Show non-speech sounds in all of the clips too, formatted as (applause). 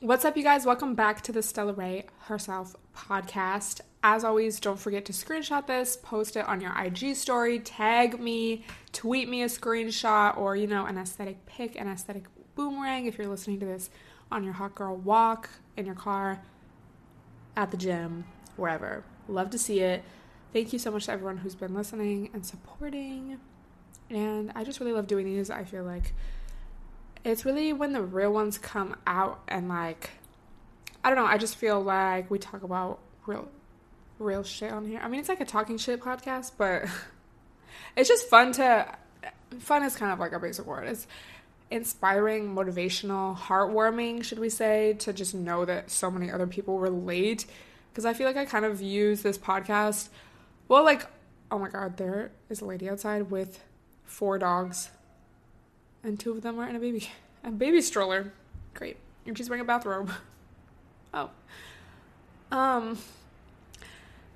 What's up, you guys? Welcome back to the Stella Rae Herself podcast. As always, don't forget to screenshot this, post it on your IG story, tag me, tweet me a screenshot, or you know, an aesthetic pic, an aesthetic boomerang if you're listening to this on your hot girl walk, in your car, at the gym, wherever. Love to see it. Thank you so much to everyone who's been listening and supporting. And I just really love doing these. I feel like it's really when the real ones come out and like I don't know, I just feel like we talk about real real shit on here. I mean, it's like a talking shit podcast, but (laughs) it's just fun to fun is kind of like a basic word. It's inspiring, motivational, heartwarming, should we say, to just know that so many other people relate because I feel like I kind of use this podcast well like oh my god, there is a lady outside with four dogs and two of them are in a baby (laughs) a baby stroller. Great. And she's wearing a bathrobe. (laughs) Oh. Um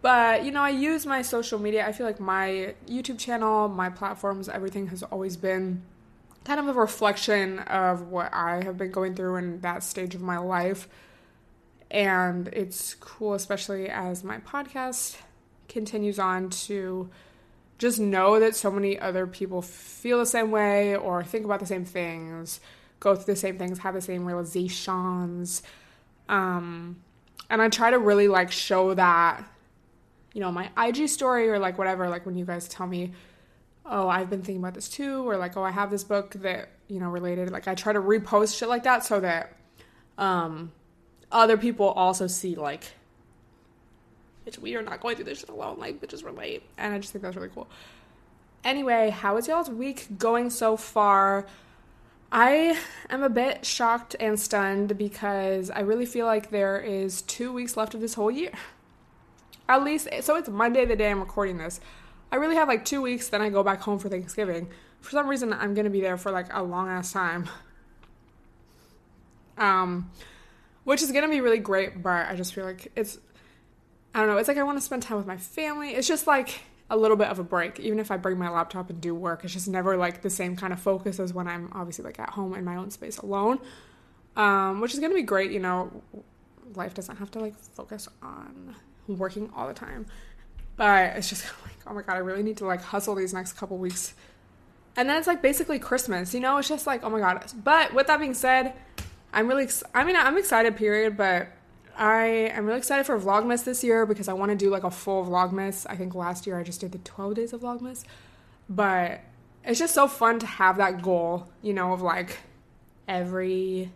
but you know, I use my social media. I feel like my YouTube channel, my platforms, everything has always been kind of a reflection of what I have been going through in that stage of my life. And it's cool, especially as my podcast continues on to just know that so many other people feel the same way or think about the same things, go through the same things, have the same realizations. Um, and I try to really like show that, you know, my IG story or like whatever, like when you guys tell me, oh, I've been thinking about this too, or like, oh, I have this book that, you know, related. Like I try to repost shit like that so that um, other people also see like bitch, we are not going through this shit alone. Like, bitches relate. And I just think that's really cool. Anyway, how is y'all's week going so far? I am a bit shocked and stunned because I really feel like there is two weeks left of this whole year. At least, so it's Monday, the day I'm recording this. I really have like two weeks, then I go back home for Thanksgiving. For some reason, I'm gonna be there for like a long ass time. Um, which is gonna be really great, but I just feel like it's I don't know. It's like I want to spend time with my family. It's just like a little bit of a break. Even if I bring my laptop and do work, it's just never like the same kind of focus as when I'm obviously like at home in my own space alone. Um, which is gonna be great. You know, life doesn't have to like focus on working all the time. But it's just (laughs) like, oh my god, I really need to like hustle these next couple weeks. And then it's like basically Christmas, you know? It's just like, oh my god. But with that being said, I'm really, ex- I mean, I'm excited, period, but I am really excited for Vlogmas this year because I want to do like a full Vlogmas. I think last year I just did the 12 days of Vlogmas. But it's just so fun to have that goal, you know, of like every.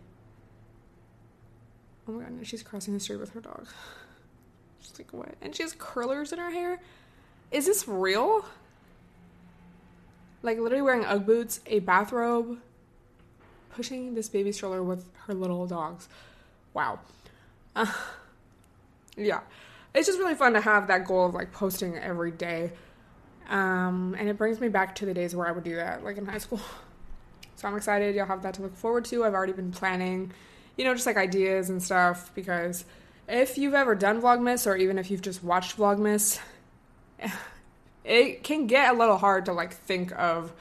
Oh my god, she's crossing the street with her dog. She's like, what? And she has curlers in her hair? Is this real? Like, literally wearing Ugg boots, a bathrobe, pushing this baby stroller with her little dogs. Wow. Uh, (laughs) yeah. It's just really fun to have that goal of like posting every day. Um, and it brings me back to the days where I would do that, like in high school. (laughs) So I'm excited. You'll have that to look forward to. I've already been planning, you know, just like ideas and stuff because if you've ever done Vlogmas or even if you've just watched Vlogmas, (laughs) it can get a little hard to like think of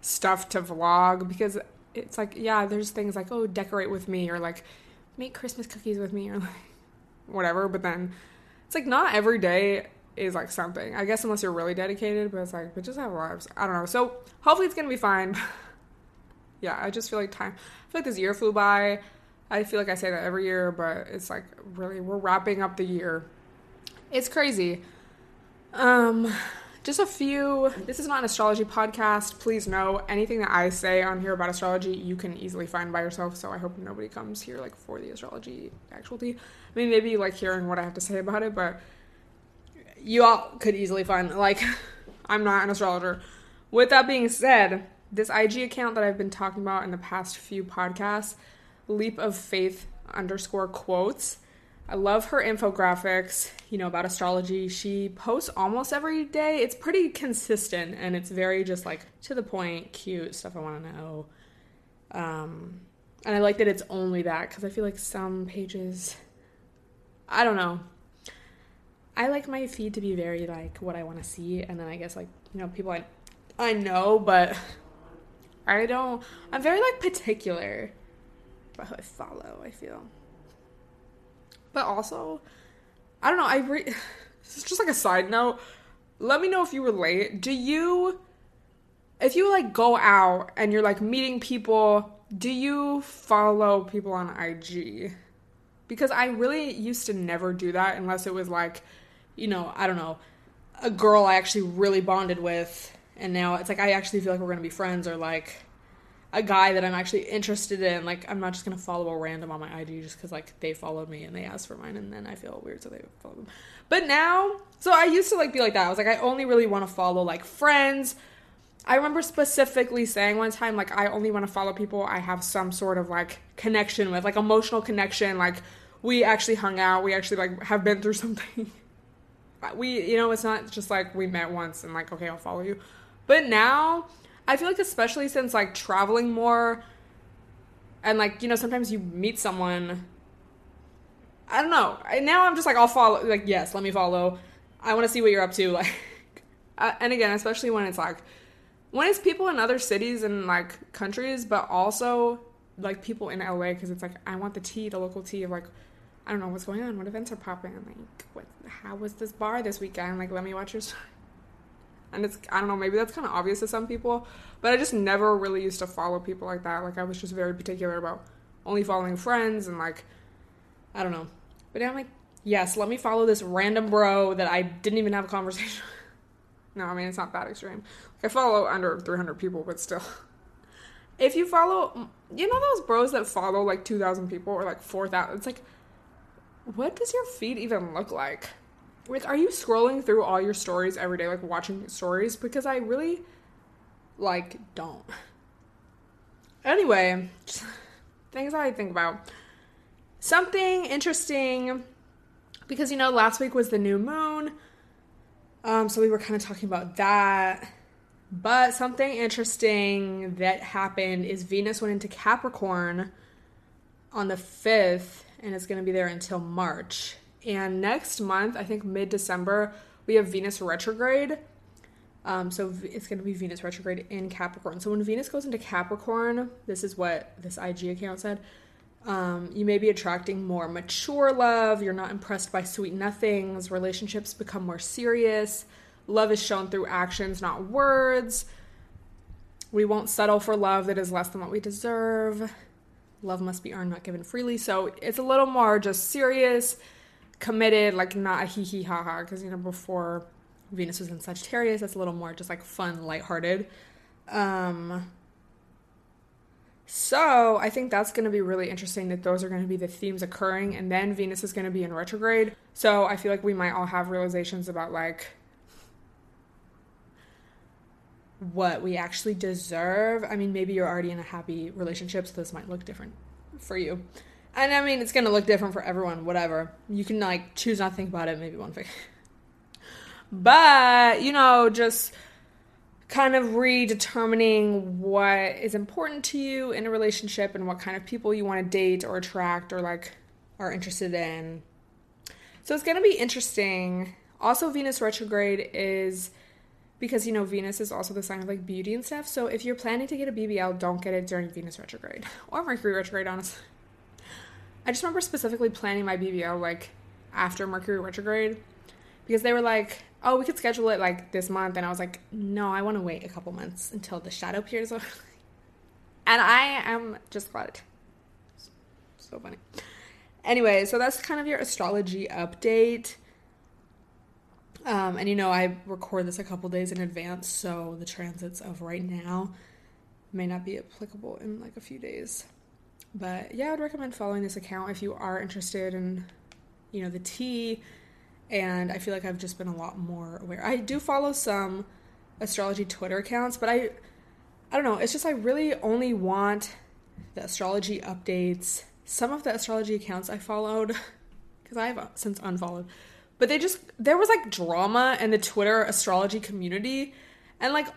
stuff to vlog because it's like, yeah, there's things like, oh, decorate with me or like make Christmas cookies with me or like (laughs) whatever. But then it's like not every day is like something. I guess unless you're really dedicated, but it's like, but just have lives. I don't know. So hopefully it's gonna be fine. (laughs) yeah, I just feel like time. I feel like this year flew by. I feel like I say that every year, but it's like really we're wrapping up the year. It's crazy. Um, just a few. This is not an astrology podcast. Please know anything that I say on here about astrology, you can easily find by yourself. So I hope nobody comes here like for the astrology actuality. I mean, maybe like hearing what I have to say about it, but you all could easily find like (laughs) I'm not an astrologer. With that being said, this IG account that I've been talking about in the past few podcasts, leap of faith underscore quotes. I love her infographics, you know, about astrology. She posts almost every day. It's pretty consistent and it's very just like to the point, cute stuff I want to know. Um, and I like that it's only that because I feel like some pages, I don't know. I like my feed to be very like what I want to see, and then I guess like you know people I I know, but I don't. I'm very like particular about who I follow. I feel, but also, I don't know. I re- (sighs) is just like a side note. Let me know if you relate. Do you, if you like go out and you're like meeting people, do you follow people on IG? Because I really used to never do that unless it was like, you know, I don't know, a girl I actually really bonded with and now it's like I actually feel like we're gonna be friends or like a guy that I'm actually interested in. Like I'm not just gonna follow a random on my IG just because like they followed me and they asked for mine and then I feel weird so they follow them. But now, so I used to like be like that. I was like I only really want to follow like friends. I remember specifically saying one time like I only want to follow people I have some sort of like connection with, like emotional connection. Like we actually hung out, we actually like have been through (laughs) something. we you know it's not just like we met once and like okay I'll follow you but now, I feel like especially since like traveling more and like, you know, sometimes you meet someone I don't know. Now I'm just like I'll follow like yes, let me follow. I want to see what you're up to (laughs) like uh, and again, especially when it's like when it's people in other cities and like countries, but also like people in LA because it's like I want the tea, the local tea of like I don't know what's going on, what events are popping, like what how was this bar this weekend? Like let me watch your story and it's I don't know maybe that's kind of obvious to some people, but I just never really used to follow people like that. Like I was just very particular about only following friends and like I don't know. But now I'm like, yes, let me follow this random bro that I didn't even have a conversation. (laughs) no, I mean it's not that extreme. Like I follow under 300 people, but still. (laughs) If you follow, you know those bros that follow like 2,000 people or like 4,000. It's like, what does your feed even look like? Like are you scrolling through all your stories every day like watching stories? Because i really like don't. Anyway (laughs) things i think about. Something interesting because you know last week was the new moon. Um so we were kind of talking about that. But something interesting that happened is venus went into capricorn on the 5th and it's going to be there until march and next month, I think mid December, we have Venus retrograde. Um, so it's going to be Venus retrograde in Capricorn. So when Venus goes into Capricorn, this is what this IG account said. Um, you may be attracting more mature love. You're not impressed by sweet nothings. Relationships become more serious. Love is shown through actions, not words. We won't settle for love that is less than what we deserve. Love must be earned, not given freely. So it's a little more just serious committed, like not a hee hee ha ha, because you know before Venus was in Sagittarius, that's a little more just like fun, lighthearted. Um, so I think that's going to be really interesting that those are going to be the themes occurring, and then Venus is going to be in retrograde. So I feel like we might all have realizations about like what we actually deserve. I mean, maybe you're already in a happy relationship, so this might look different for you. And I mean, it's gonna look different for everyone. Whatever. You can like choose not to think about it. Maybe one thing. (laughs) but you know, just kind of redetermining what is important to you in a relationship and what kind of people you want to date or attract or like are interested in. So it's gonna be interesting. Also, Venus retrograde is because you know Venus is also the sign of like beauty and stuff. So if you're planning to get a BBL, don't get it during Venus retrograde or Mercury retrograde, honestly. I just remember specifically planning my BBL like after Mercury retrograde because they were like, "Oh, we could schedule it like this month," and I was like, "No, I want to wait a couple months until the shadow appears." (laughs) and I am just glad. So funny. Anyway, so that's kind of your astrology update. Um, and you know, I record this a couple days in advance, so the transits of right now may not be applicable in like a few days. But yeah, I would recommend following this account if you are interested in, you know, the tea. And I feel like I've just been a lot more aware. I do follow some astrology Twitter accounts, but I, I don't know. It's just I really only want the astrology updates, some of the astrology accounts I followed, (laughs) because I have uh, since unfollowed, but they just, there was like drama in the Twitter astrology community. And like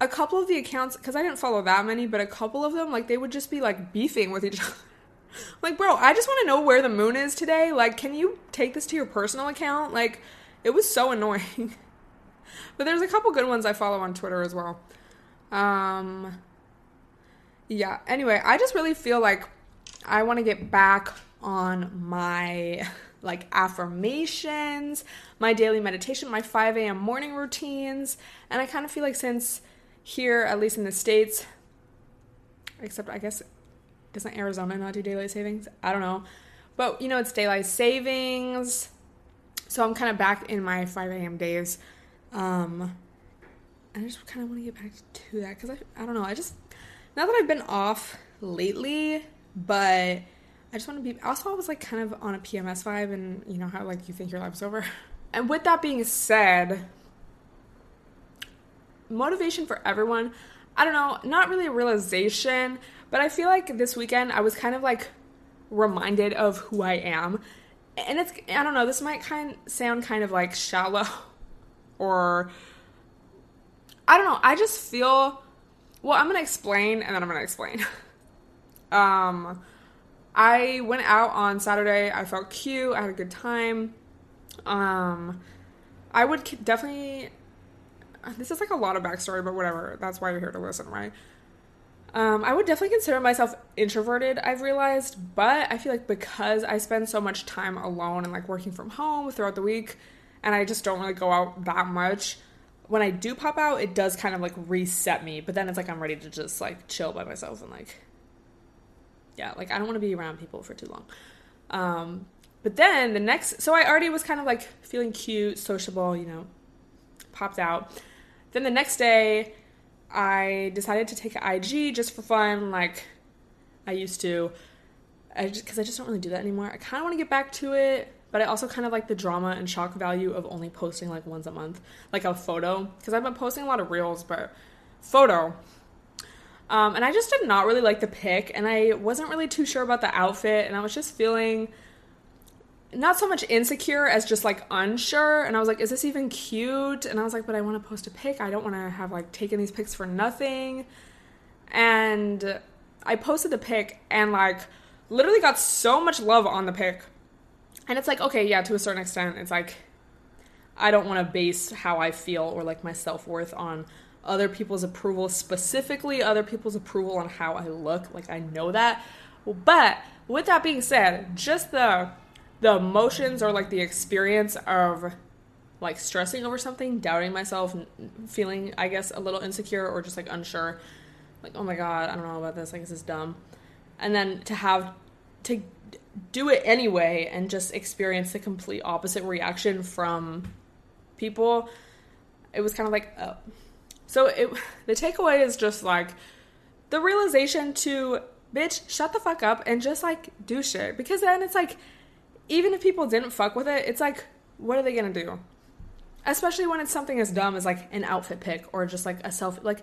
a couple of the accounts, because I didn't follow that many, but a couple of them, like they would just be like beefing with each (laughs) other. like, bro, I just want to know where the moon is today. Like, can you take this to your personal account? Like, it was so (laughs) annoying. but there's a couple good ones I follow on Twitter as well. Um, yeah. Anyway, I just really feel like I want to get back on my (laughs) like affirmations, my daily meditation, my 5 a.m. morning routines. And I kind of feel like since here, at least in the States, except I guess, doesn't Arizona not do daylight savings? I don't know. But, you know, it's daylight savings. So I'm kind of back in my 5 a.m. days. Um, I just kind of want to get back to that because I, I don't know. I just, now that I've been off lately, but I just want to be. Also, I was like kind of on a PMS vibe, and you know how like you think your life's over. And with that being said, motivation for everyone. I don't know, not really a realization, but I feel like this weekend I was kind of like reminded of who I am. And it's I don't know, this might kind sound kind of like shallow (laughs) or I don't know, I just feel well, I'm going to explain and then I'm going to explain. (laughs) um I went out on Saturday. I felt cute. I had a good time. Um, I would definitely. (laughs) This is like a lot of backstory, but whatever. That's why you're here to listen, right? Um, I would definitely consider myself introverted, I've realized, but I feel like because I spend so much time alone and like working from home throughout the week, and I just don't really go out that much, when I do pop out, it does kind of like reset me, but then it's like I'm ready to just like chill by myself and like yeah, like I don't want to be around people for too long. Um, but then the next, so I already was kind of like feeling cute, sociable, you know, popped out. Then the next day, I decided to take IG just for fun, like I used to. I just because I just don't really do that anymore. I kind of want to get back to it, but I also kind of like the drama and shock value of only posting like once a month, like a photo. Because I've been posting a lot of reels, but photo um, and I just did not really like the pic, and I wasn't really too sure about the outfit, and I was just feeling not so much insecure as just like unsure. And I was like, is this even cute? And I was like, but I want to post a pic. I don't want to have like taken these pics for nothing. And I posted the pic and like literally got so much love on the pic. And it's like, okay, yeah, to a certain extent, it's like I don't want to base how I feel or like my self worth on other people's approval, specifically other people's approval on how I look. Like I know that. But with that being said, just the the emotions or like the experience of like stressing over something, doubting myself, feeling I guess a little insecure or just like unsure, like oh my god, I don't know about this, like this is dumb. And then to have to do it anyway and just experience the complete opposite reaction from people, it was kind of like oh so it (laughs) the takeaway is just like the realization to bitch shut the fuck up and just like do shit because then it's like even if people didn't fuck with it, it's like what are they to do? Especially when it's something as dumb as like an outfit pic or just like a self like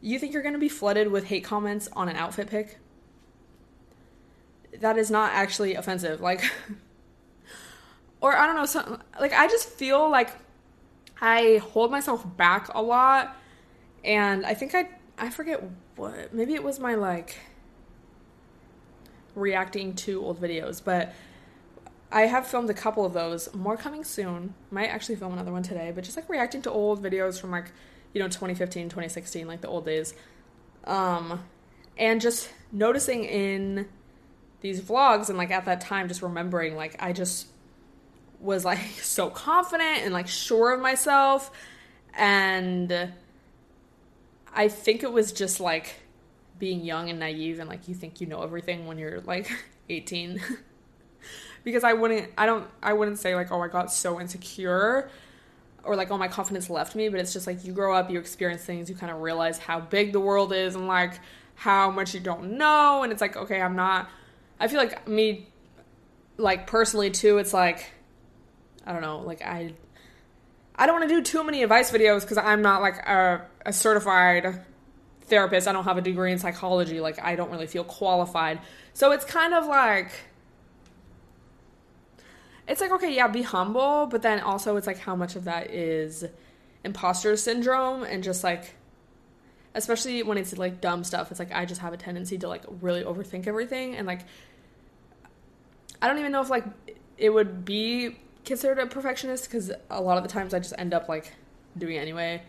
you think you're to be flooded with hate comments on an outfit pic? That is not actually offensive. Like (laughs) or I don't know, so, like I just feel like I hold myself back a lot and I think I I forget what maybe it was my like reacting to old videos, but I have filmed a couple of those. More coming soon. Might actually film another one today, but just like reacting to old videos from like, you know, 2015, 2016, like the old days. Um and just noticing in these vlogs and like at that time just remembering like I just was like (laughs) so confident and like sure of myself and I think it was just like being young and naive and like you think you know everything when you're like (laughs) 18. (laughs) because I wouldn't I don't I wouldn't say like oh I got so insecure or like oh my confidence left me, but it's just like you grow up, you experience things, you kind of realize how big the world is and like how much you don't know and it's like okay, I'm not I feel like me like personally too, it's like I don't know, like I I don't want to do too many advice videos because I'm not like a, a certified therapist. I don't have a degree in psychology. Like, I don't really feel qualified. So it's kind of like, it's like, okay, yeah, be humble, but then also it's like how much of that is imposter syndrome and just like, especially when it's like dumb stuff. It's like, I just have a tendency to like really overthink everything. And like, I don't even know if like it would be considered a perfectionist because a lot of the times I just end up like doing anyway.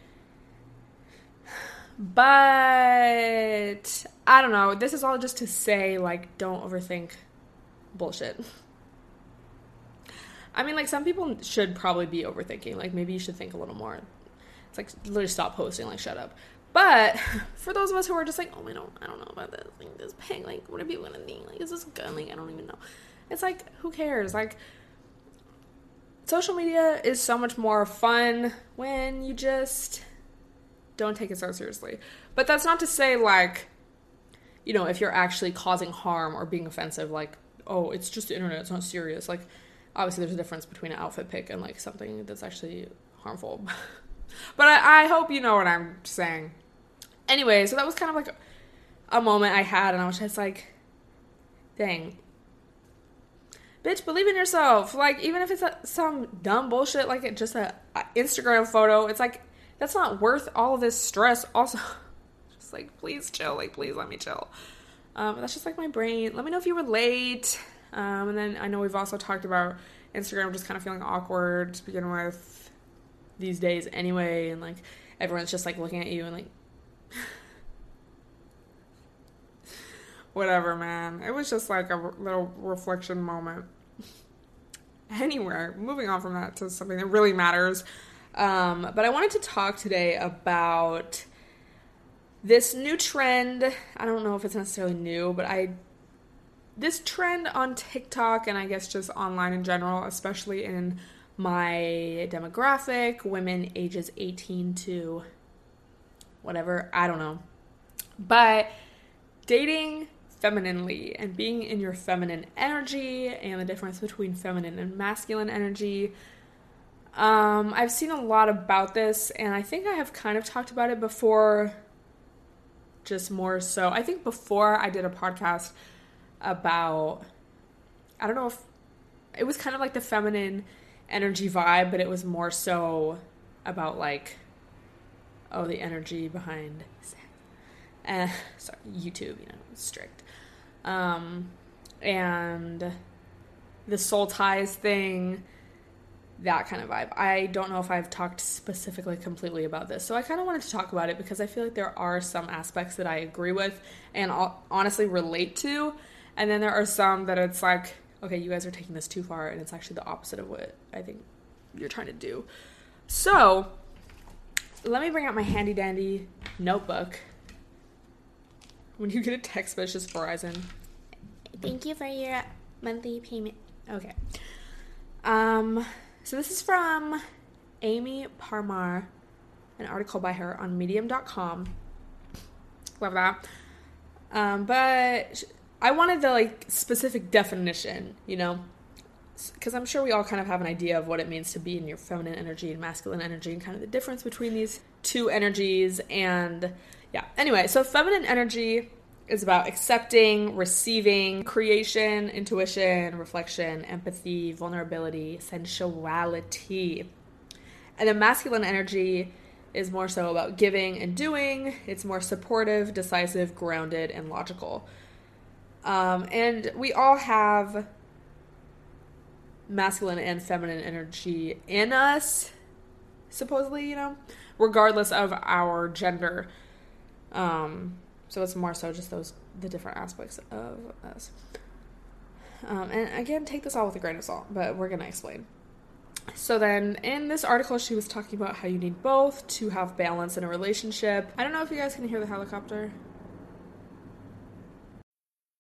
But I don't know. This is all just to say, like, don't overthink bullshit. I mean, like, some people should probably be overthinking. Like, maybe you should think a little more. It's like, literally stop posting, like, shut up. But (laughs) for those of us who are just like, oh, I don't, I don't know about this, like, this pig, like, what are people gonna think? Like, is this good? Like, I don't even know. It's like, who cares? Like, social media is so much more fun when you just don't take it so seriously. But that's not to say like you know, if you're actually causing harm or being offensive like oh, it's just the internet, it's not serious. Like obviously there's a difference between an outfit pic and like something that's actually harmful. (laughs) but I, I hope you know what I'm saying. Anyway, so that was kind of like a moment I had and I was just like dang, bitch, believe in yourself. Like, even if it's a, some dumb bullshit, like it just a, Instagram photo, it's like that's not worth all of this stress. Also, (laughs) just like please chill. Like, please let me chill. Um, that's just like my brain. Let me know if you relate. Um, and then I know we've also talked about Instagram just kind of feeling awkward to begin with these days anyway, and like everyone's just like looking at you and like. (laughs) Whatever, man. It was just like a little reflection moment (laughs) anywhere. Moving on from that to something that really matters. Um, but I wanted to talk today about this new trend. I don't know if it's necessarily new, but I this trend on TikTok and I guess just online in general, especially in my demographic, women ages 18 to whatever, I don't know. But dating femininely and being in your feminine energy and the difference between feminine and masculine energy. Um, I've seen a lot about this, and I think I have kind of talked about it before, just more so. I think before I did a podcast about, I don't know if it was kind of like the feminine energy vibe, but it was more so about like, oh, the energy behind, uh, sorry, YouTube, you know, strict um, and the soul ties thing, that kind of vibe. I don't know if I've talked specifically completely about this, so I kind of wanted to talk about it because I feel like there are some aspects that I agree with and honestly relate to, and then there are some that it's like, okay, you guys are taking this too far, and it's actually the opposite of what I think you're trying to do. So, let me bring out my handy dandy notebook when you get a text message Verizon. Thank you for your monthly payment. Okay. Um, so this is from Amy Parmar, an article by her on medium.com. Love that. Um, but I wanted the like specific definition, you know, because I'm sure we all kind of have an idea of what it means to be in your feminine energy and masculine energy and kind of the difference between these two energies. And yeah, anyway, so feminine energy is about accepting, receiving, creation, intuition, reflection, empathy, vulnerability, sensuality. And the masculine energy is more so about giving and doing. It's more supportive, decisive, grounded, and logical. Um, and we all have masculine and feminine energy in us, supposedly, you know, regardless of our gender. Um, so it's more so just those the different aspects of us. Um, and again, take this all with a grain of salt, but we're gonna explain. So then, in this article, she was talking about how you need both to have balance in a relationship. I don't know if you guys can hear the helicopter.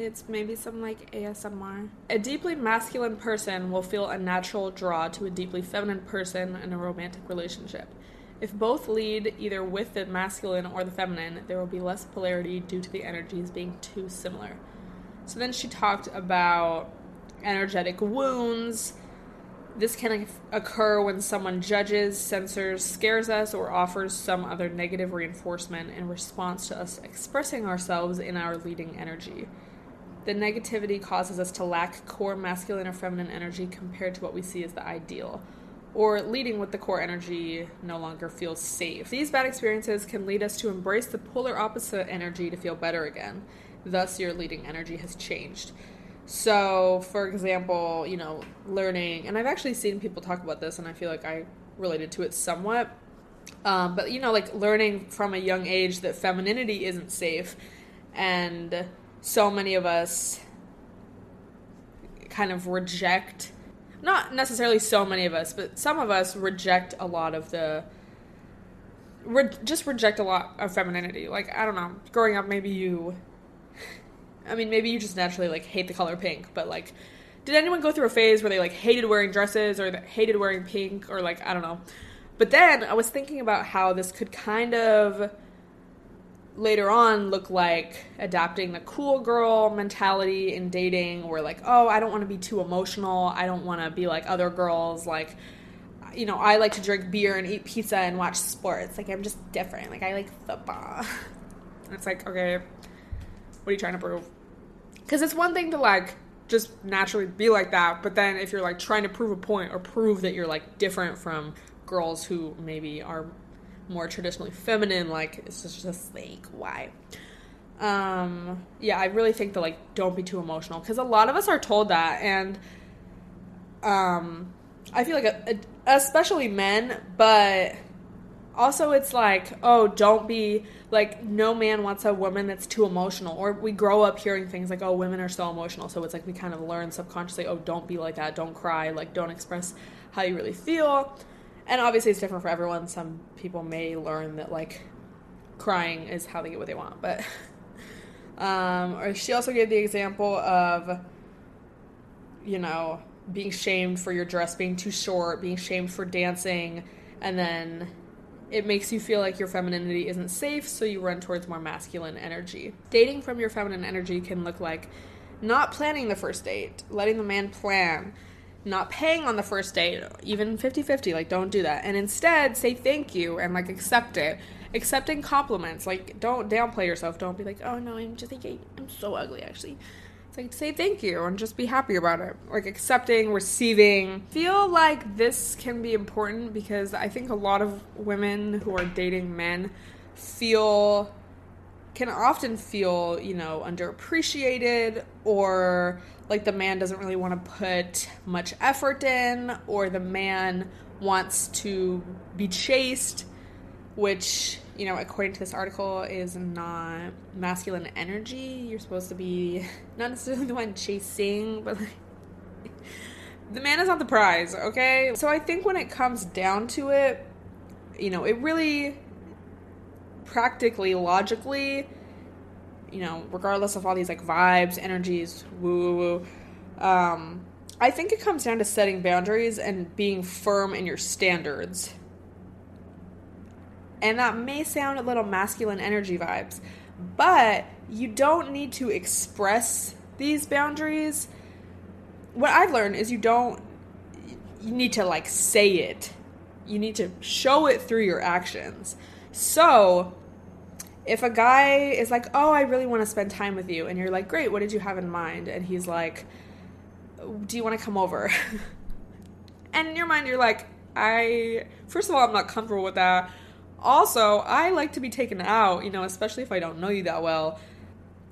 It's maybe some like ASMR. A deeply masculine person will feel a natural draw to a deeply feminine person in a romantic relationship. If both lead either with the masculine or the feminine, there will be less polarity due to the energies being too similar. So then she talked about energetic wounds. This can occur when someone judges, censors, scares us, or offers some other negative reinforcement in response to us expressing ourselves in our leading energy. The negativity causes us to lack core masculine or feminine energy compared to what we see as the ideal or leading with the core energy no longer feels safe. These bad experiences can lead us to embrace the polar opposite energy to feel better again. Thus, your leading energy has changed. So, for example, you know, learning, and I've actually seen people talk about this, and I feel like I related to it somewhat. Um, but, you know, like learning from a young age that femininity isn't safe, and so many of us kind of reject not necessarily so many of us, but some of us reject a lot of the re- just reject a lot of femininity. Like I don't know, growing up maybe you I mean maybe you just naturally like hate the color pink, but like did anyone go through a phase where they like hated wearing dresses or hated wearing pink or like I don't know. But then I was thinking about how this could kind of later on look like adapting the cool girl mentality in dating where like oh i don't want to be too emotional. I don't want to be like other girls. Like you know i like to drink beer and eat pizza and watch sports. Like i'm just different. Like i like football. (laughs) It's like okay what are you trying to prove? Because it's one thing to like just naturally be like that but then if you're like trying to prove a point or prove that you're like different from girls who maybe are more traditionally feminine, like it's just, like why? Um, yeah, I really think that like don't be too emotional because a lot of us are told that, and um, I feel like a, a, especially men, but also it's like oh don't be like no man wants a woman that's too emotional or we grow up hearing things like oh women are so emotional so it's like we kind of learn subconsciously oh don't be like that don't cry like don't express how you really feel and obviously it's different for everyone. Some people may learn that like crying is how they get what they want, but (laughs) um, or she also gave the example of you know being shamed for your dress being too short, being shamed for dancing, and then it makes you feel like your femininity isn't safe, so you run towards more masculine energy. Dating from your feminine energy can look like not planning the first date, letting the man plan, not paying on the first date, even 50 50. Like, don't do that. And instead, say thank you and like accept it. Accepting compliments. Like, don't downplay yourself. Don't be like, oh no, I'm just like, I'm so ugly actually. It's like, say thank you and just be happy about it. Like, accepting, receiving. Feel like this can be important because I think a lot of women who are dating men feel can often feel, you know, underappreciated or like the man doesn't really want to put much effort in or the man wants to be chased which you know according to this article is not masculine energy. You're supposed to be (laughs) not necessarily the one chasing but like (laughs) the man is not the prize okay? So i think when it comes down to it you know it really practically logically you know, regardless of all these like vibes, energies, woo woo woo. Um, I think it comes down to setting boundaries and being firm in your standards. And that may sound a little masculine energy vibes, but you don't need to express these boundaries. What I've learned is you don't you need to like say it. You need to show it through your actions. So, if a guy is like, "Oh, I really want to spend time with you," and you're like, "Great, what did you have in mind?" and he's like, "Do you want to come over?" (laughs) and in your mind, you're like, "I first of all, I'm not comfortable with that. Also, I like to be taken out, you know, especially if I don't know you that well.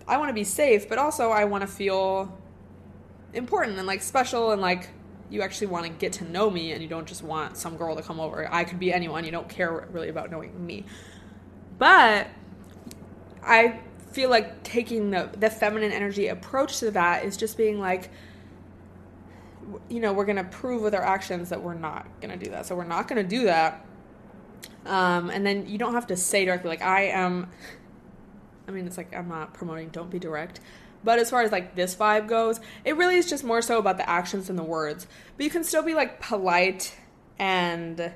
I want to be safe, but also I want to feel important and like special and like you actually want to get to know me and you don't just want some girl to come over. I could be anyone. You don't care really about knowing me." But I feel like taking the the feminine energy approach to that is just being like you know, we're going to prove with our actions that we're not going to do that. So we're not going to do that. Um, and then you don't have to say directly like I am. I mean, it's like I'm not promoting. Don't be direct. But as far as like this vibe goes, it really is just more so about the actions than the words. But you can still be like polite and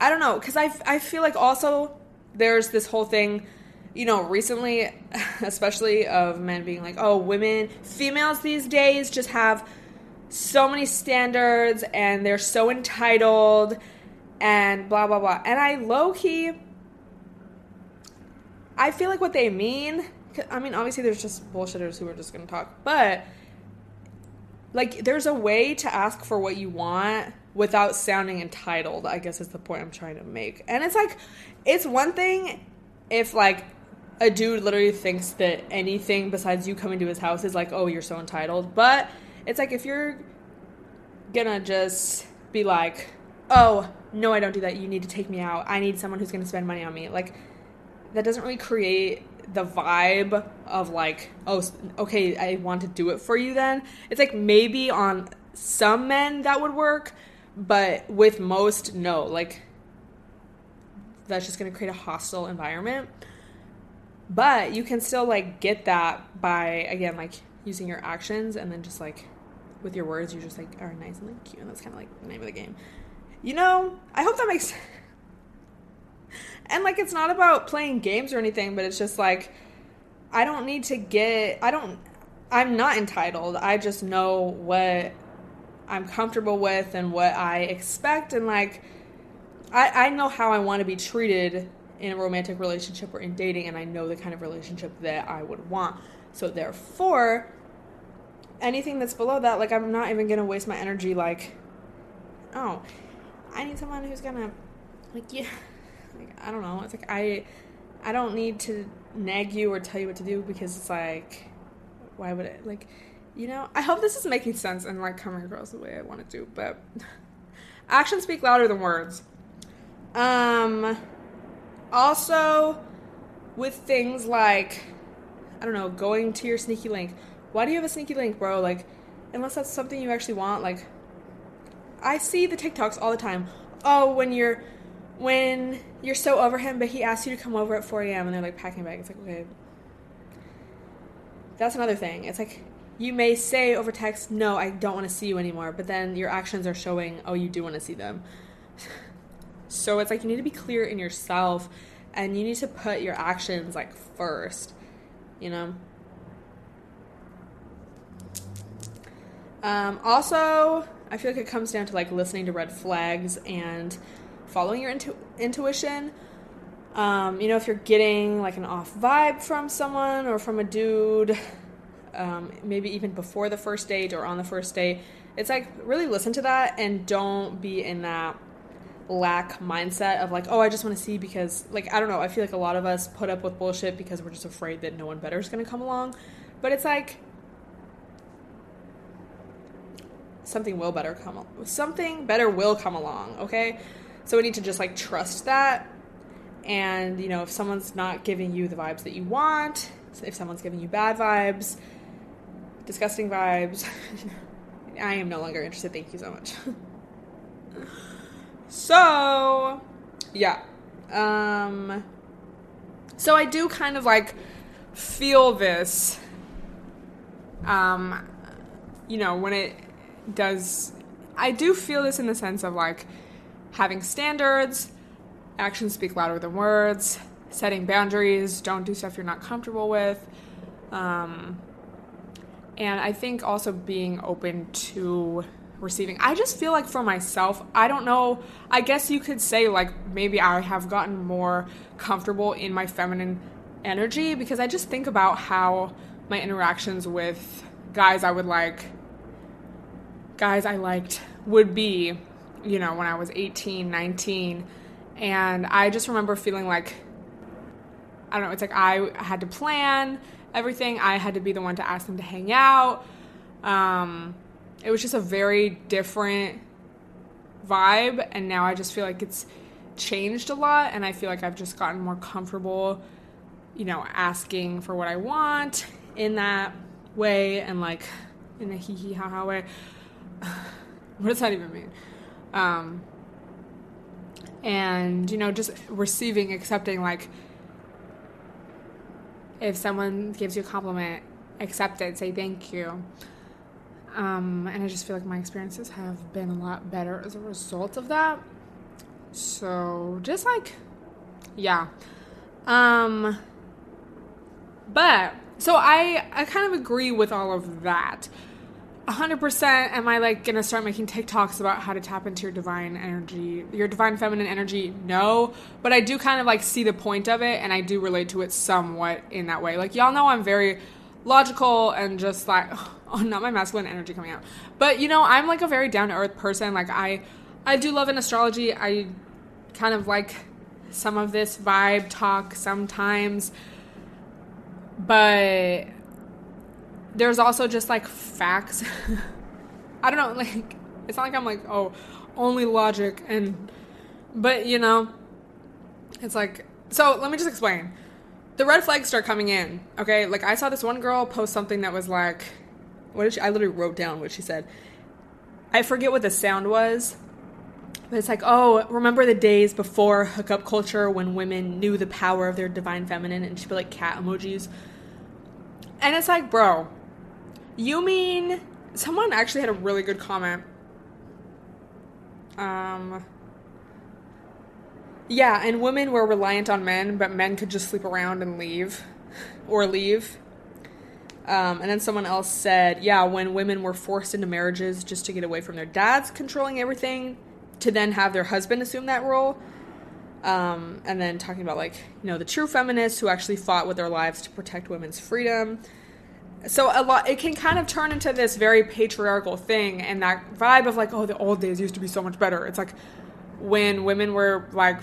I don't know because I I feel like also there's this whole thing you know, recently, (laughs) especially of men being like, oh, women, females these days just have so many standards and they're so entitled and blah, blah, blah. And I low key, I feel like what they mean, I mean, obviously there's just bullshitters who are just gonna talk, but like there's a way to ask for what you want without sounding entitled, I guess is the point I'm trying to make. And it's like, it's one thing if like a dude literally thinks that anything besides you coming to his house is like, oh, you're so entitled. But it's like if you're gonna just be like, oh, no, I don't do that. You need to take me out. I need someone who's gonna spend money on me. Like, that doesn't really create the vibe of like, oh, okay, I want to do it for you then. It's like maybe on some men that would work, but with most, no. Like, that's just gonna create a hostile environment. But you can still like get that by again like using your actions and then just like with your words you're just like are nice and like cute and that's kind of like the name of the game. You know, I hope that makes (laughs) and like it's not about playing games or anything, but it's just like I don't need to get I don't I'm not entitled. I just know what I'm comfortable with and what I expect and like I, I know how I want to be treated in a romantic relationship or in dating and I know the kind of relationship that I would want. So therefore, anything that's below that, like I'm not even gonna waste my energy like, oh, I need someone who's gonna like yeah like I don't know. It's like I I don't need to nag you or tell you what to do because it's like why would it like you know, I hope this is making sense and like coming across the way I want it to but (laughs) actions speak louder than words. Um also, with things like, I don't know, going to your sneaky link. Why do you have a sneaky link, bro? Like, unless that's something you actually want, like, I see the TikToks all the time. Oh, when you're when you're so over him, but he asks you to come over at 4 a.m. and they're like packing bags. It's like, okay. That's another thing. It's like you may say over text, no, I don't want to see you anymore, but then your actions are showing, oh, you do want to see them. (laughs) So it's like you need to be clear in yourself and you need to put your actions like first, you know? Um, also, I feel like it comes down to like listening to red flags and following your intu- intuition. Um, you know, if you're getting like an off vibe from someone or from a dude, um, maybe even before the first date or on the first date, it's like really listen to that and don't be in that lack mindset of like, oh, I just want to see because, like, I don't know. I feel like a lot of us put up with bullshit because we're just afraid that no one better is going to come along. But it's like something will better come. Something better will come along. Okay, so we need to just like trust that. And you know, if someone's not giving you the vibes that you want, if someone's giving you bad vibes, disgusting vibes, (laughs) I am no longer interested. Thank you so much. (laughs) So, yeah. Um so I do kind of like feel this um you know, when it does I do feel this in the sense of like having standards, actions speak louder than words, setting boundaries, don't do stuff you're not comfortable with. Um and I think also being open to receiving. I just feel like for myself, I don't know. I guess you could say like maybe I have gotten more comfortable in my feminine energy because I just think about how my interactions with guys I would like guys I liked would be, you know, when I was 18, 19, and I just remember feeling like I don't know, it's like I had to plan everything. I had to be the one to ask them to hang out. Um, it was just a very different vibe and now I just feel like it's changed a lot and I feel like I've just gotten more comfortable you know asking for what I want in that way and like in a hee hee ha ha way (sighs) what does that even mean um and you know just receiving accepting like if someone gives you a compliment accept it say thank you. Um, and i just feel like my experiences have been a lot better as a result of that. So just like yeah. Um but so i i kind of agree with all of that 100% am I like gonna start making TikToks about how to tap into your divine energy, your divine feminine energy? No, but I do kind of like see the point of it and I do relate to it somewhat in that way. Like, y'all know I'm very logical and just like, (laughs) oh, not my masculine energy coming out. But you know, I'm like a very down to earth person. Like, I, I do love in astrology. I kind of like some of this vibe talk sometimes, but there's also just like facts. (laughs) I don't know, like it's not like I'm like, oh, only logic and but you know, it's like so let me just explain. The red flags start coming in, okay? Like I saw this one girl post something that was like what did she I literally wrote down what she said. I forget what the sound was. But it's like, oh, remember the days before hookup culture when women knew the power of their divine feminine and she'd put like cat emojis. And it's like, bro, you mean someone actually had a really good comment. Um Yeah, and women were reliant on men, but men could just sleep around and leave or leave. Um, and then someone else said, yeah, when women were forced into marriages just to get away from their dads controlling everything, to then have their husband assume that role. Um, and then talking about, like, you know, the true feminists who actually fought with their lives to protect women's freedom so a lot it can kind of turn into this very patriarchal thing and that vibe of like oh the old days used to be so much better. It's like when women were like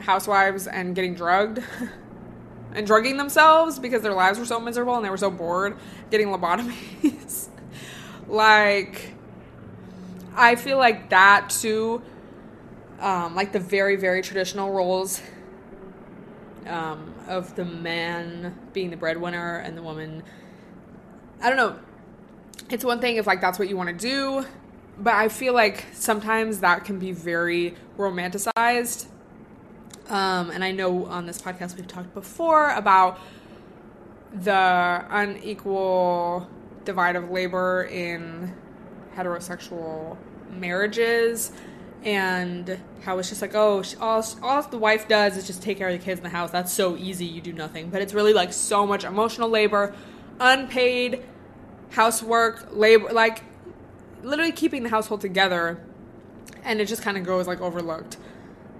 housewives and getting drugged (laughs) and drugging themselves because their lives were so miserable and they were so bored getting lobotomies. (laughs) Like i feel like that too um, like the very very traditional roles um, of the man being the breadwinner and the woman I don't know. It's one thing if like that's what you want to do, but I feel like sometimes that can be very romanticized. Um, and I know on this podcast we've talked before about the unequal divide of labor in heterosexual marriages and how it's just like oh all, all the wife does is just take care of the kids in the house that's so easy you do nothing but it's really like so much emotional labor unpaid housework, labor, like literally keeping the household together, and it just kind of goes like overlooked.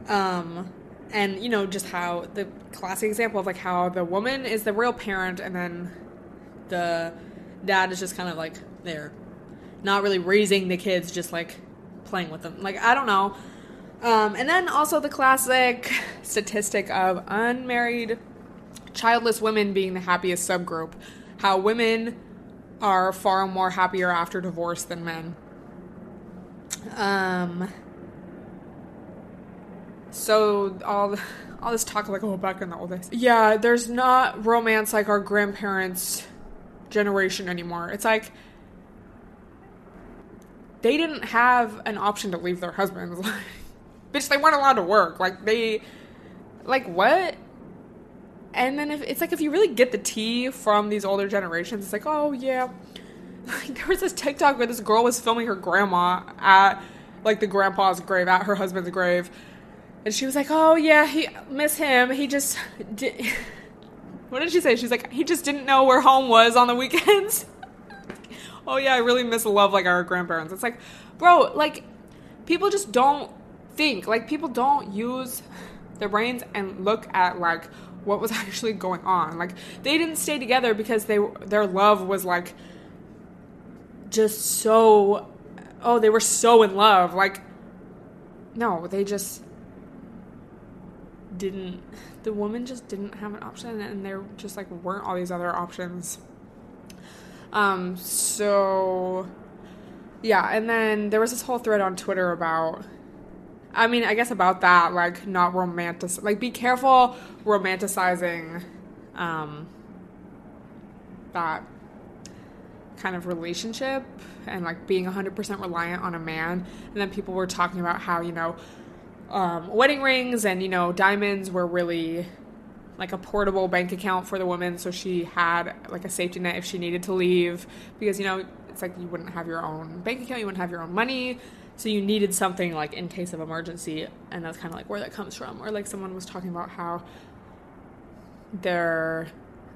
Um, and you know just how the classic example of like how the woman is the real parent, and then the dad is just kind of like there, not really raising the kids, just like playing with them. Like I don't know. Um, and then also the classic statistic of unmarried, childless women being the happiest subgroup how women are far more happier after divorce than men. Um, so all all this talk like oh back in the old days, yeah, there's not romance like our grandparents' generation anymore. It's like they didn't have an option to leave their husbands. Like, (laughs) bitch, they weren't allowed to work. Like they, like what? And then if it's like if you really get the tea from these older generations, it's like, oh yeah. Like (laughs) there was this TikTok where this girl was filming her grandma at like the grandpa's grave, at her husband's grave. And she was like, Oh yeah, he miss him. He just did (laughs) what did she say? She's like, he just didn't know where home was on the weekends. (laughs) oh yeah, I really miss love like our grandparents. It's like, bro, like people just don't think. Like people don't use their brains and look at like what was (laughs) actually going on. Like they didn't stay together because they their love was like just so oh, they were so in love. Like no, they just didn't the woman just didn't have an option and there just like weren't all these other options. Um so yeah, and then there was this whole thread on Twitter about I mean, I guess about that, like not romantic, like be careful romanticizing um, that kind of relationship and like being 100% reliant on a man. And then people were talking about how, you know, um, wedding rings and you know diamonds were really like a portable bank account for the woman so she had like a safety net if she needed to leave because you know it's like you wouldn't have your own bank account you wouldn't have your own money so you needed something like in case of emergency and that's kind of like where that comes from. Or like someone was talking about how their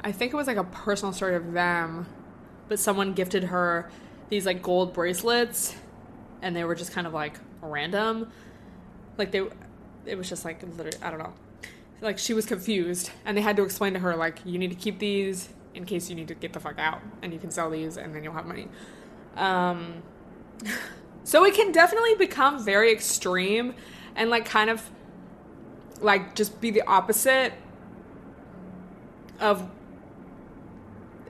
i think it was like a personal story of them but someone gifted her these like gold bracelets and they were just kind of like random. Like they it was just like literally i don't know. Like she was confused and they had to explain to her like you need to keep these in case you need to get the fuck out and you can sell these and then you'll have money. Um (laughs) so it can definitely become very extreme and like kind of like just be the opposite of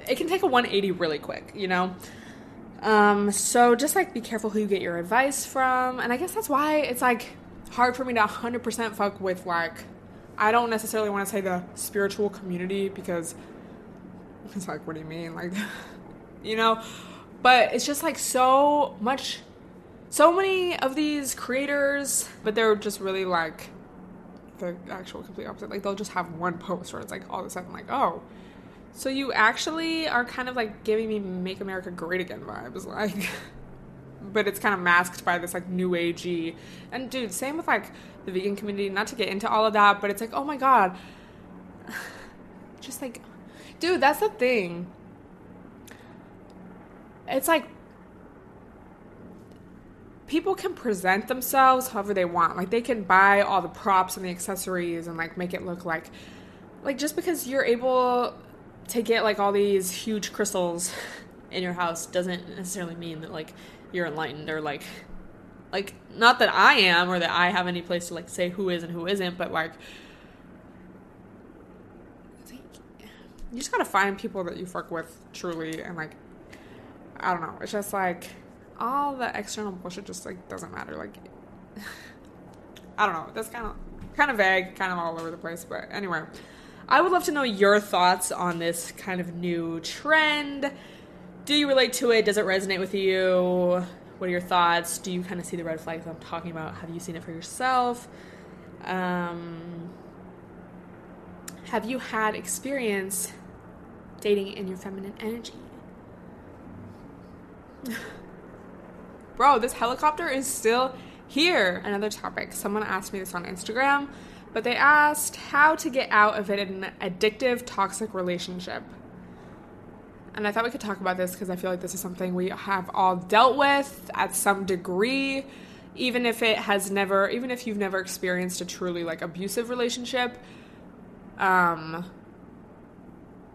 it can take a 180 really quick you know um so just like be careful who you get your advice from and i guess that's why it's like hard for me to 100% fuck with like I don't necessarily want to say the spiritual community because it's (laughs) like, what do you mean? Like, (laughs) you know? But it's just like so much, so many of these creators, but they're just really like the actual complete opposite. Like, they'll just have one post where it's like all of a sudden, like, oh, so you actually are kind of like giving me Make America Great Again vibes. (laughs) Like, but it's kind of masked by this like new agey. And dude, same with like the vegan community. Not to get into all of that, but it's like, oh my god, (sighs) just like, dude, that's the thing. It's like people can present themselves however they want. Like they can buy all the props and the accessories and like make it look like like just because you're able to get like all these huge crystals (laughs) in your house doesn't necessarily mean that like you're enlightened or like like not that I am or that I have any place to like say who is and who isn't, but like you just gotta find people that you fuck with truly and like I don't know. It's just like all the external bullshit just like doesn't matter. Like I don't know. That's kind of kind of vague, kind of all over the place. But anyway, I would love to know your thoughts on this kind of new trend do you relate to it? Does it resonate with you? What are your thoughts? Do you kind of see the red flags I'm talking about? Have you seen it for yourself? Um, have you had experience dating in your feminine energy? (laughs) Bro, this helicopter is still here. Another topic. Someone asked me this on Instagram, but they asked how to get out of an addictive, toxic relationship and I thought we could talk about this because I feel like this is something we have all dealt with at some degree, even if it has never, even if you've never experienced a truly like abusive relationship. Um,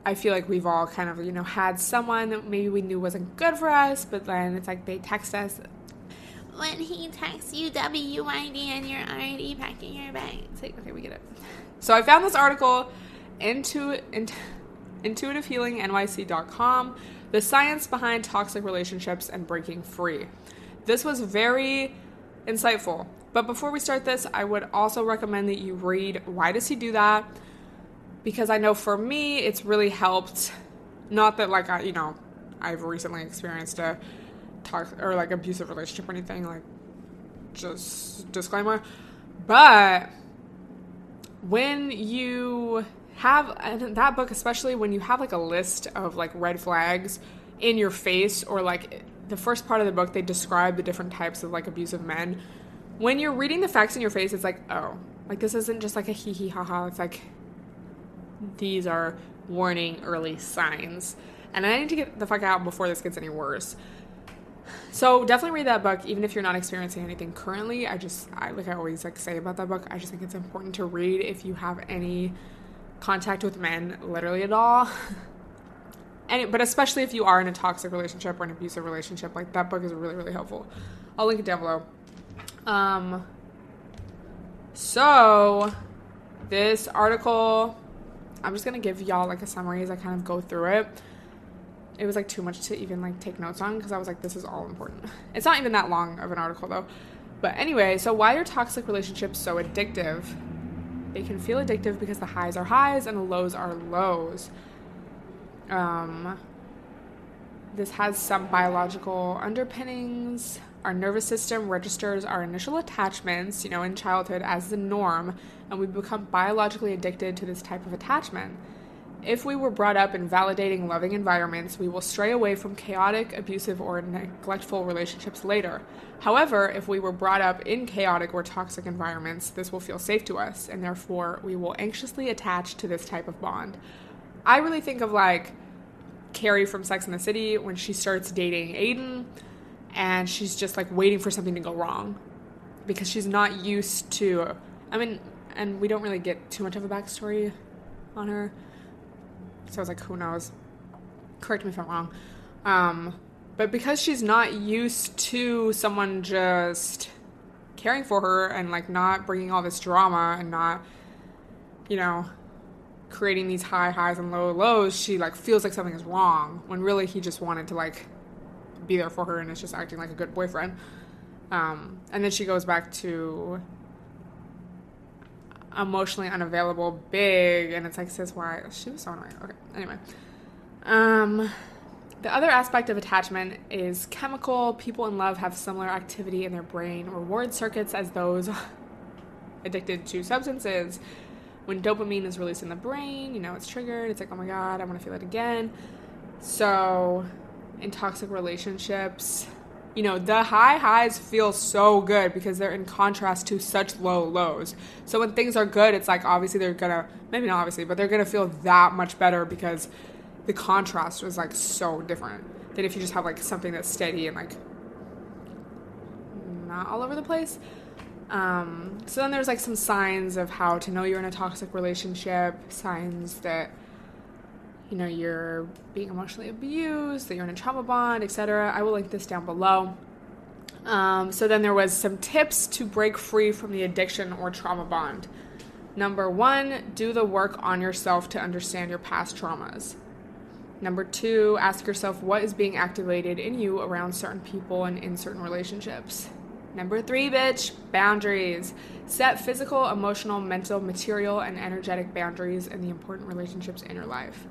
I feel like we've all kind of, you know, had someone that maybe we knew wasn't good for us, but then it's like they text us. When he texts you WID and you're already packing your bag. It's like, okay, we get it. So I found this article into intuitivehealingnyc.com, the science behind toxic relationships and breaking free. This was very insightful. But before we start this, I would also recommend that you read Why Does He Do That? Because I know for me, it's really helped. Not that, like, I, you know, I've recently experienced a toxic or like abusive relationship or anything, like, just disclaimer. But when you have and that book especially when you have like a list of like red flags in your face or like the first part of the book they describe the different types of like abusive men. When you're reading the facts in your face it's like oh like this isn't just like a hee hee ha ha. It's like these are warning early signs. And i need to get the fuck out before this gets any worse so definitely read that book even if you're not experiencing anything currently i just i like i always like say about that book i just think it's important to read if you have any contact with men literally at all. (laughs) and but especially if you are in a toxic relationship or an abusive relationship, like that book is really really helpful. I'll link it down below. Um so this article I'm just to give y'all like a summary as I kind of go through it. It was like too much to even like take notes on because I was like this is all important. (laughs) It's not even that long of an article though. But anyway, so why are toxic relationships so addictive? They can feel addictive because the highs are highs and the lows are lows. Um, this has some biological underpinnings. Our nervous system registers our initial attachments, you know, in childhood as the norm, and we become biologically addicted to this type of attachment. If we were brought up in validating, loving environments, we will stray away from chaotic, abusive, or neglectful relationships later. However, if we were brought up in chaotic or toxic environments, this will feel safe to us, and therefore we will anxiously attach to this type of bond. I really think of like Carrie from Sex in the City when she starts dating Aiden and she's just like waiting for something to go wrong because she's not used to. I mean, and we don't really get too much of a backstory on her so I was like, who knows? Correct me if I'm wrong. Um, but because she's not used to someone just caring for her and like not bringing all this drama and not, you know, creating these high highs and low lows, she like feels like something is wrong when really he just wanted to like be there for her and is just acting like a good boyfriend. Um, and then she goes back to emotionally unavailable big and it's like says why? She was so annoying. Okay anyway. Um the other aspect of attachment is chemical. People in love have similar activity in their brain. Reward circuits as those (laughs) addicted to substances. When dopamine is released in the brain you know it's triggered. It's like oh my god i want to feel it again. So in toxic relationships you know, the high highs feel so good because they're in contrast to such low lows. So when things are good, it's like obviously they're gonna, maybe not obviously, but they're gonna feel that much better because the contrast was like so different than if you just have like something that's steady and like not all over the place. Um, so then there's like some signs of how to know you're in a toxic relationship, signs that you know you're being emotionally abused, that you're in a trauma bond, etc. I will link this down below. Um, so then there was some tips to break free from the addiction or trauma bond. Number one, do the work on yourself to understand your past traumas. Number two, ask yourself what is being activated in you around certain people and in certain relationships. Number three, bitch, boundaries. Set physical, emotional, mental, material, and energetic boundaries in the important relationships in your life.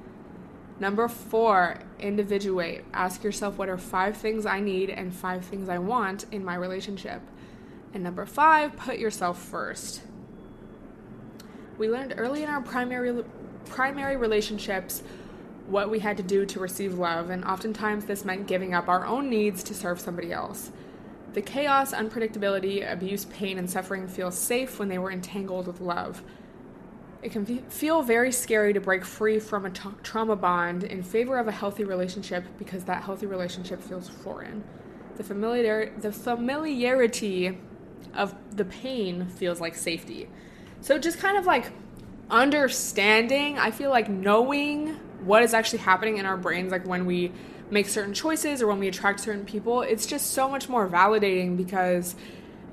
Number four, individuate. Ask yourself what are five things I need and five things I want in my relationship. And number five, put yourself first. We learned early in our primary primary relationships what we had to do to receive love, and oftentimes this meant giving up our own needs to serve somebody else. The chaos, unpredictability, abuse, pain, and suffering feel safe when they were entangled with love. It can feel very scary to break free from a trauma bond in favor of a healthy relationship because that healthy relationship feels foreign. The familiar the familiarity of the pain feels like safety. So just kind of like understanding, I feel like knowing what is actually happening in our brains like when we make certain choices or when we attract certain people, it's just so much more validating because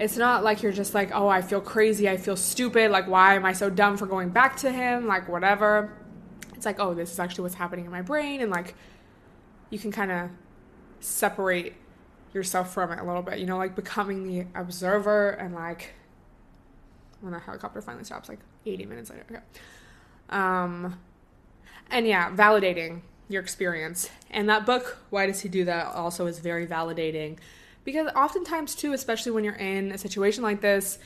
it's not like you're just like, oh, I feel crazy, I feel stupid, like, why am I so dumb for going back to him, like, whatever. It's like, oh, this is actually what's happening in my brain, and like, you can kind of separate yourself from it a little bit, you know, like becoming the observer and like, when the helicopter finally stops, like 80 minutes later. Okay. Um, and yeah, validating your experience. And that book, Why Does He Do That, also is very validating because oftentimes too especially when you're in a situation like this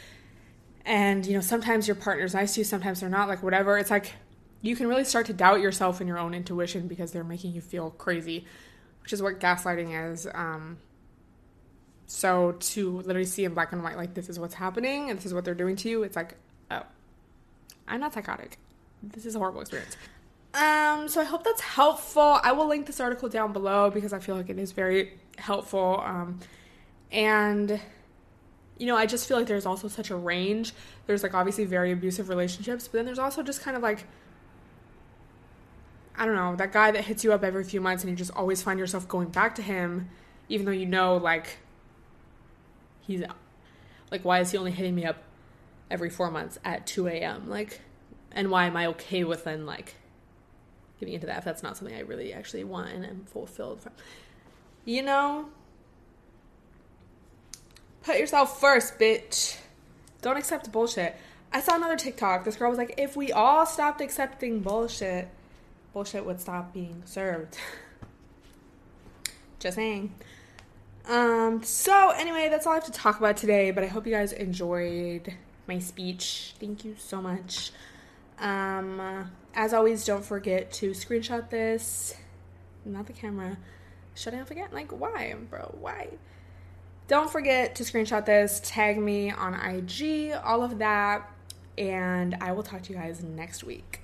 and you know sometimes your partner's nice to you sometimes they're not like whatever it's like you can really start to doubt yourself and your own intuition because they're making you feel crazy which is what gaslighting is um, so to literally see in black and white like this is what's happening and this is what they're doing to you it's like oh i'm not psychotic this is a horrible experience um, so I hope that's helpful. I will link this article down below because I feel like it is very helpful. Um, and you know, I just feel like there's also such a range. There's like obviously very abusive relationships, but then there's also just kind of like I don't know, that guy that hits you up every few months and you just always find yourself going back to him even though you know like he's like why is he only hitting me up every 4 months at 2 a.m. like and why am I okay with then like getting into that if that's not something I really actually want and am fulfilled from you know Put yourself first, bitch. Don't accept bullshit. I saw another TikTok. This girl was like, if we all stopped accepting bullshit, bullshit would stop being served. (laughs) Just saying. Um, so anyway, that's all I have to talk about today, but I hope you guys enjoyed my speech. Thank you so much. Um, as always, don't forget to screenshot this. Not the camera. Should I forget? Like, why, bro? Why? Don't forget to screenshot this, tag me on IG, all of that, and I will talk to you guys next week.